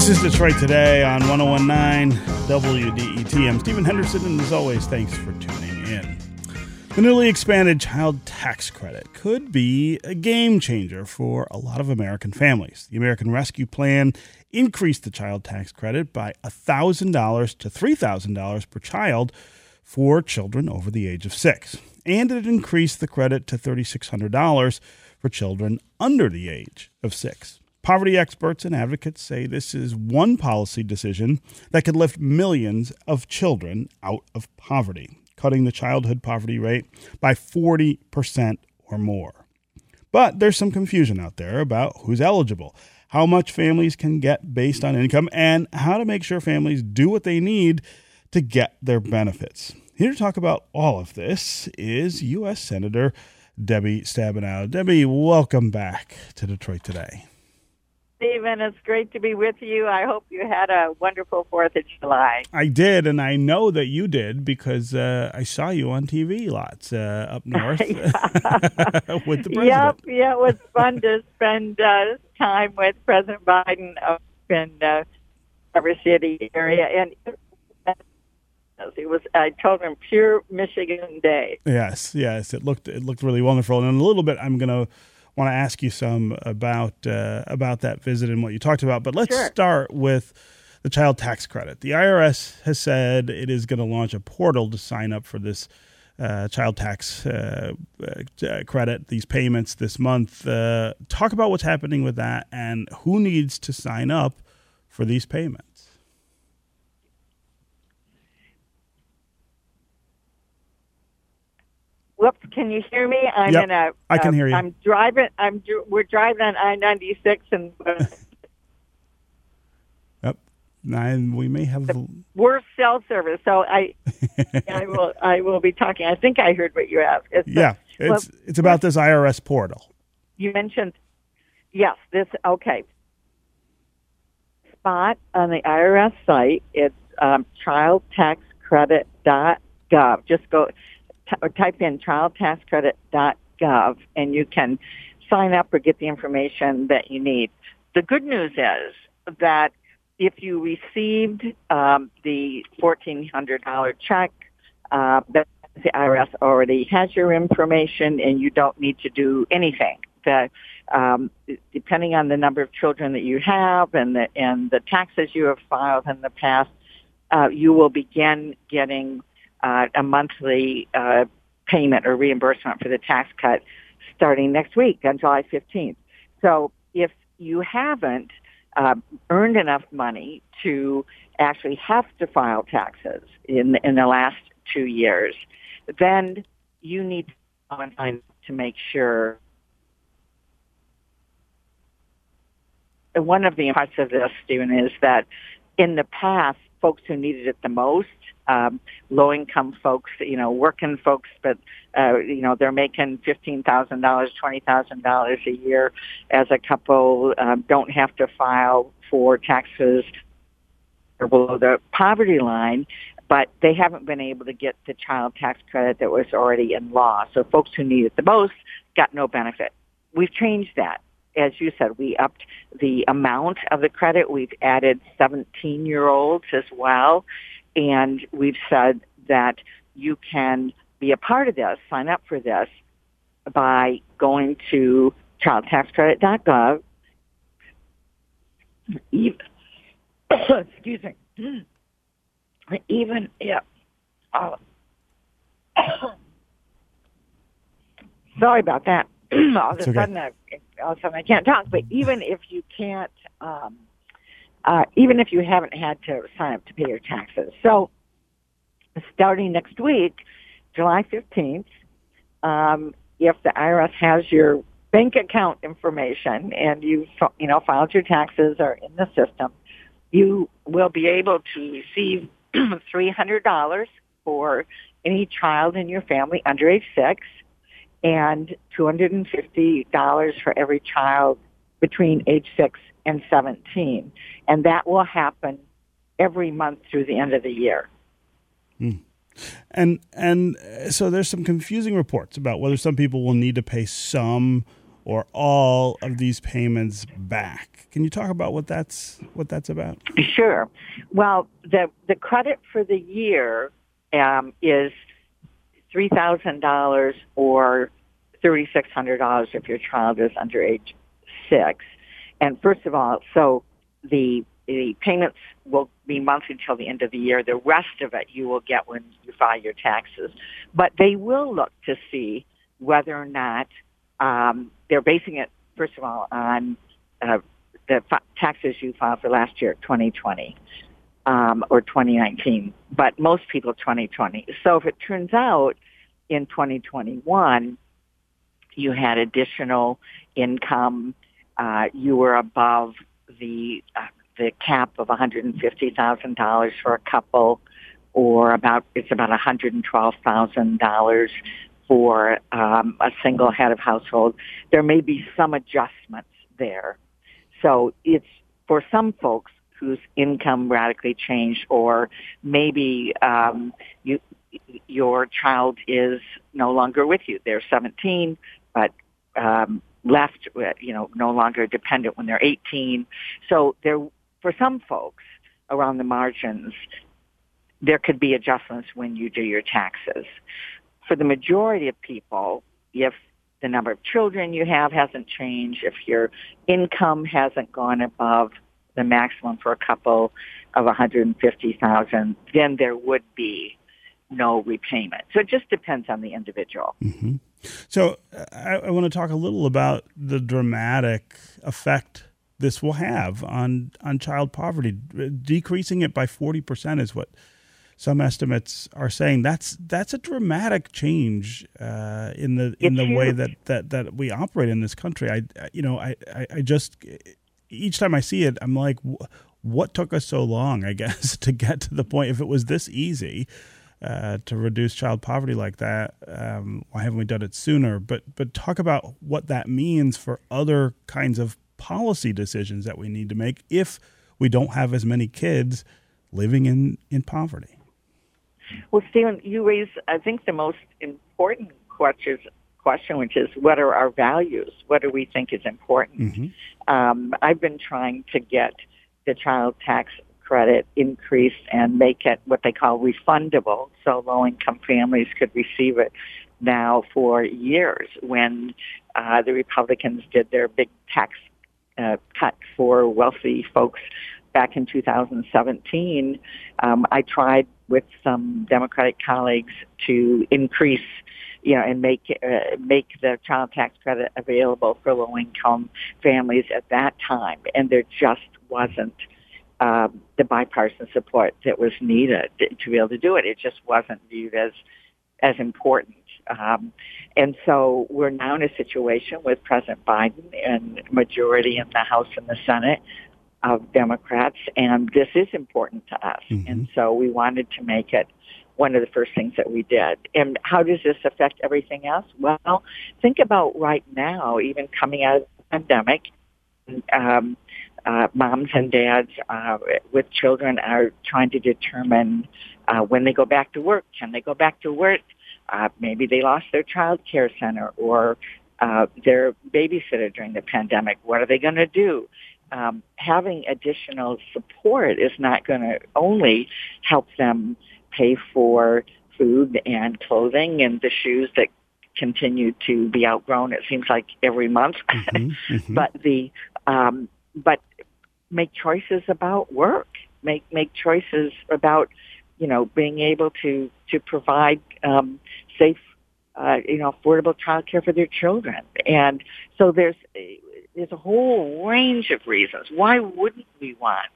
This is Detroit Today on 1019 WDET. I'm Stephen Henderson, and as always, thanks for tuning in. The newly expanded child tax credit could be a game changer for a lot of American families. The American Rescue Plan increased the child tax credit by $1,000 to $3,000 per child for children over the age of six. And it increased the credit to $3,600 for children under the age of six. Poverty experts and advocates say this is one policy decision that could lift millions of children out of poverty, cutting the childhood poverty rate by 40% or more. But there's some confusion out there about who's eligible, how much families can get based on income, and how to make sure families do what they need to get their benefits. Here to talk about all of this is U.S. Senator Debbie Stabenow. Debbie, welcome back to Detroit today. Stephen, it's great to be with you. I hope you had a wonderful 4th of July. I did, and I know that you did because uh, I saw you on TV lots uh, up north with the president. Yep, yeah, it was fun to spend uh, time with President Biden up in uh, River City area. And it was, I told him, pure Michigan day. Yes, yes, it looked it looked really wonderful. And in a little bit, I'm going to want to ask you some about uh, about that visit and what you talked about. But let's Sure. start with the child tax credit. The IRS has said it is going to launch a portal to sign up for this uh, child tax uh, uh, credit, these payments this month. Uh, talk about what's happening with that and who needs to sign up for these payments. Whoops! Can you hear me? I'm Yep, in a. I can uh, hear you. I'm driving. I'm. We're driving on I ninety six, and Yep. And we may have worst cell service. So I, I will. I will be talking. I think I heard what you asked. It's, yeah. well, It's it's about this IRS portal. you mentioned. Yes. This. Okay. Spot on the IRS site. It's um, childtaxcredit.gov. Just go or type in childtaxcredit.gov, and you can sign up or get the information that you need. The good news is that if you received um, the $1,400 check, uh, the IRS already has your information and you don't need to do anything. The, um, depending on the number of children that you have and the, and the taxes you have filed in the past, uh, you will begin getting uh, a monthly uh, payment or reimbursement for the tax cut starting next week on July 15th. So if you haven't uh, earned enough money to actually have to file taxes in in the last two years, then you need to to make sure. One of the parts of this, Stephen, is that in the past, folks who needed it the most, um, low income folks, you know, working folks, but uh, you know they're making fifteen thousand dollars, twenty thousand dollars a year as a couple, um, don't have to file for taxes below the poverty line, but they haven't been able to get the child tax credit that was already in law. So folks who need it the most got no benefit. We've changed that. As you said, we upped the amount of the credit. We've added 17 year olds as well. And we've said that you can be a part of this, sign up for this by going to childtaxcredit.gov. Even, excuse me. Even if, oh, sorry about that. all of a okay. sudden, I, all of a sudden I can't talk. But even if you can't, um, uh, even if you haven't had to sign up to pay your taxes, so starting next week, July fifteenth, um, if the IRS has your bank account information and you you know filed your taxes or in the system, you will be able to receive three hundred dollars for any child in your family under age six, and two hundred and fifty dollars for every child between age six and seventeen, and that will happen every month through the end of the year. And and uh, so there's some confusing reports about whether some people will need to pay some or all of these payments back. Can you talk about what that's what that's about? Sure. Well, the the credit for the year um, is three thousand dollars or thirty six hundred dollars if your child is under age six. And first of all, so the the payments will be monthly until the end of the year. The rest of it you will get when you file your taxes. But they will look to see whether or not um, they're basing it, first of all, on uh, the f- taxes you filed for last year, 2020, um, or 2019, but most people 2020. So if it turns out in 2021 you had additional income, uh, you were above the uh, the cap of $150,000 for a couple, or about it's about $112,000 for um, a single head of household. There may be some adjustments there. So it's for some folks whose income radically changed, or maybe um, you, your child is no longer with you. They're 17, but um, left, you know, no longer dependent when they're 18. So there for some folks around the margins, there could be adjustments when you do your taxes. For the majority of people, if the number of children you have hasn't changed, if your income hasn't gone above the maximum for a couple of 150,000, then there would be no repayment. So it just depends on the individual. Mm-hmm. So I, I want to talk a little about the dramatic effect this will have on on child poverty. Decreasing it by forty percent is what some estimates are saying. That's that's a dramatic change uh, in the in it's the huge. way that, that that we operate in this country. I you know I, I, I just each time I see it, I'm like, what took us so long? I guess to get to the point. If it was this easy. Uh, to reduce child poverty like that, um, why haven't we done it sooner? But but talk about what that means for other kinds of policy decisions that we need to make if we don't have as many kids living in, in poverty. Well, Stephen, you raise, I think, the most important question, question, which is what are our values? What do we think is important? Mm-hmm. Um, I've been trying to get the child tax credit increased and make it what they call refundable, so low-income families could receive it now for years when uh, the Republicans did their big tax uh, cut for wealthy folks back in 2017, um, I tried with some Democratic colleagues to increase, you know, and make uh, make the child tax credit available for low income families at that time, and there just wasn't um, the bipartisan support that was needed to be able to do it. It just wasn't viewed as as important. Um, and so we're now in a situation with President Biden and majority in the House and the Senate of Democrats, and this is important to us. Mm-hmm. And so we wanted to make it one of the first things that we did. And how does this affect everything else? Well, think about right now, even coming out of the pandemic, um, uh, moms and dads uh, with children are trying to determine uh, when they go back to work. Can they go back to work? Uh, maybe they lost their child care center or uh, their babysitter during the pandemic. What are they going to do? Um, having additional support is not going to only help them pay for food and clothing and the shoes that continue to be outgrown. It seems like every month, mm-hmm, mm-hmm. but the um, but make choices about work. Make make choices about you know, being able to to provide um, safe, uh, you know, affordable childcare for their children. And so there's there's a whole range of reasons. Why wouldn't we want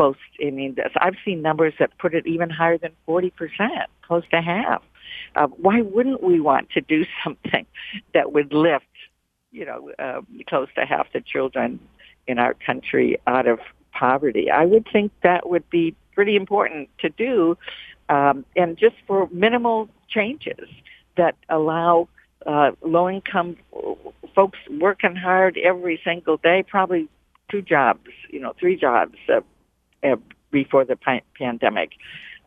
close? I mean, I've seen numbers that put it even higher than forty percent, close to half. Uh, why wouldn't we want to do something that would lift, you know, uh, close to half the children in our country out of poverty? I would think that would be pretty important to do, um, and just for minimal changes that allow uh, low-income folks working hard every single day, probably two jobs, you know, three jobs uh, uh, before the pa- pandemic.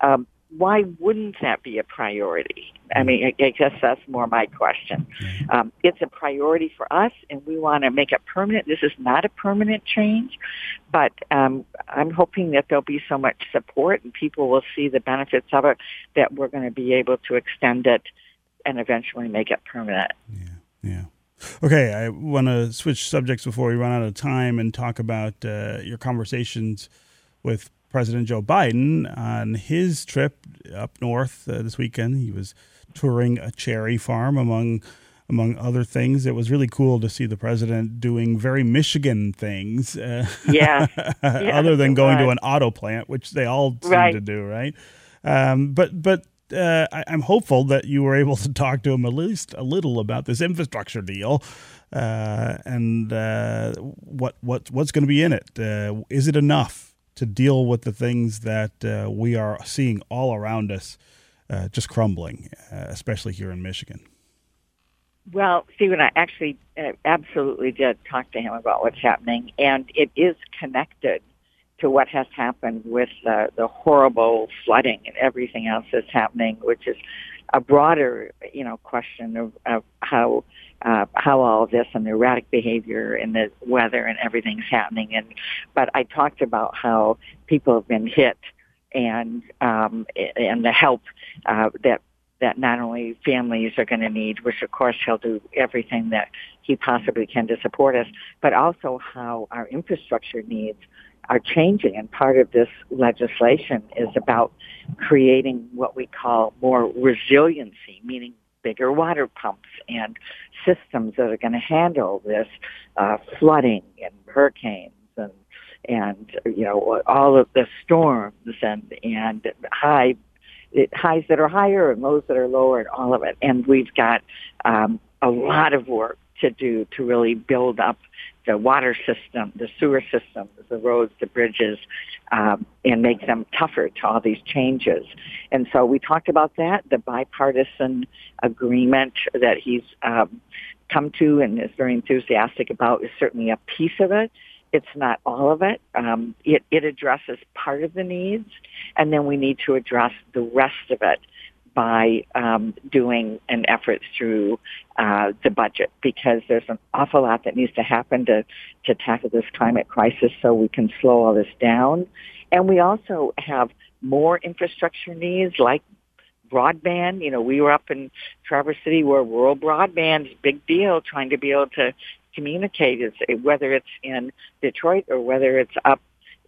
Um, why wouldn't that be a priority? I mean, I guess that's more my question. Um, it's a priority for us, and we want to make it permanent. This is not a permanent change, but um, I'm hoping that there'll be so much support and people will see the benefits of it that we're going to be able to extend it and eventually make it permanent. Yeah, yeah. Okay, I want to switch subjects before we run out of time and talk about uh, your conversations with President Joe Biden on his trip up north uh, this weekend. He was touring a cherry farm among among other things. It was really cool to see the president doing very Michigan things. Uh, yeah. yeah. other than going was. to an auto plant, which they all seem to do, right? Um, but but uh, I, am hopeful that you were able to talk to him at least a little about this infrastructure deal. Uh, and uh, what what what's going to be in it? Uh, is it enough? To deal with the things that uh, we are seeing all around us uh, just crumbling, uh, especially here in Michigan? Well, Stephen, I actually uh, absolutely did talk to him about what's happening, and it is connected to what has happened with the horrible flooding and everything else that's happening, which is a broader, you know, question of, of how uh, how all of this and the erratic behavior and the weather and everything's happening. And but I talked about how people have been hit and um, and the help uh, that that not only families are going to need, which of course he'll do everything that he possibly can to support us, but also how our infrastructure needs are changing. And part of this legislation is about creating what we call more resiliency, meaning bigger water pumps and systems that are going to handle this uh, flooding and hurricanes and and you know all of the storms and and high highs that are higher and lows that are lower and all of it. And we've got um, a lot of work to do to really build up the water system, the sewer systems, the roads, the bridges, um, and make them tougher to all these changes. And so we talked about that. The bipartisan agreement that he's um, come to and is very enthusiastic about is certainly a piece of it. It's not all of it. Um, it, it addresses part of the needs, and then we need to address the rest of it by um, doing an effort through uh, the budget because there's an awful lot that needs to happen to, to tackle this climate crisis so we can slow all this down. And we also have more infrastructure needs like broadband. You know, we were up in Traverse City where rural broadband is a big deal trying to be able to communicate, whether it's in Detroit or whether it's up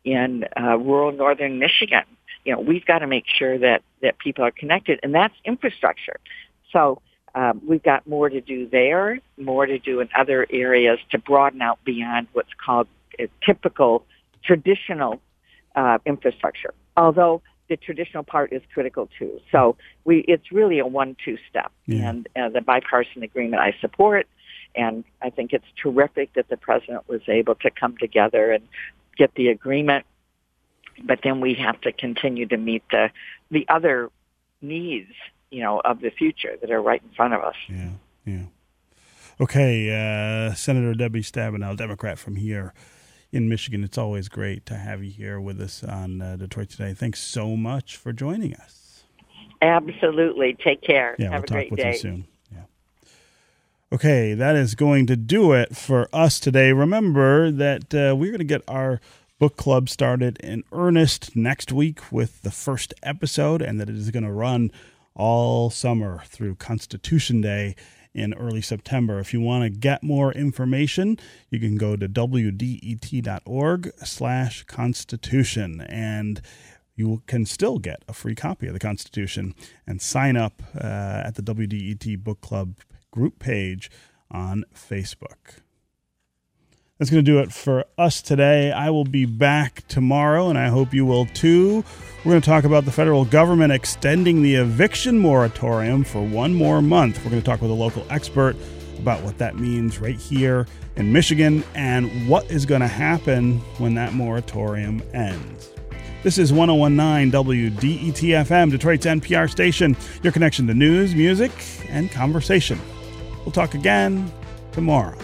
in uh, rural northern Michigan you know, we've got to make sure that, that people are connected, and that's infrastructure. So um, we've got more to do there, more to do in other areas to broaden out beyond what's called typical traditional uh, infrastructure. Although the traditional part is critical too. So we, it's really a one-two step, yeah. and uh, the bipartisan agreement I support, and I think it's terrific that the president was able to come together and get the agreement but then we have to continue to meet the the other needs, you know, of the future that are right in front of us. Yeah, yeah. Okay, uh, Senator Debbie Stabenow, Democrat from here in Michigan. It's always great to have you here with us on uh, Detroit Today. Thanks so much for joining us. Absolutely. Take care. Yeah, have we'll a talk with day. you soon. Yeah. Okay, that is going to do it for us today. Remember that uh, we're going to get our book club started in earnest next week with the first episode, and that it is going to run all summer through Constitution Day in early September. If you want to get more information, you can go to wdet.org slash constitution and you can still get a free copy of the Constitution and sign up uh, at the WDET Book Club group page on Facebook. That's going to do it for us today. I will be back tomorrow, and I hope you will too. We're going to talk about the federal government extending the eviction moratorium for one more month. We're going to talk with a local expert about what that means right here in Michigan and what is going to happen when that moratorium ends. This is 1019 WDET-FM, Detroit's NPR station, your connection to news, music, and conversation. We'll talk again tomorrow.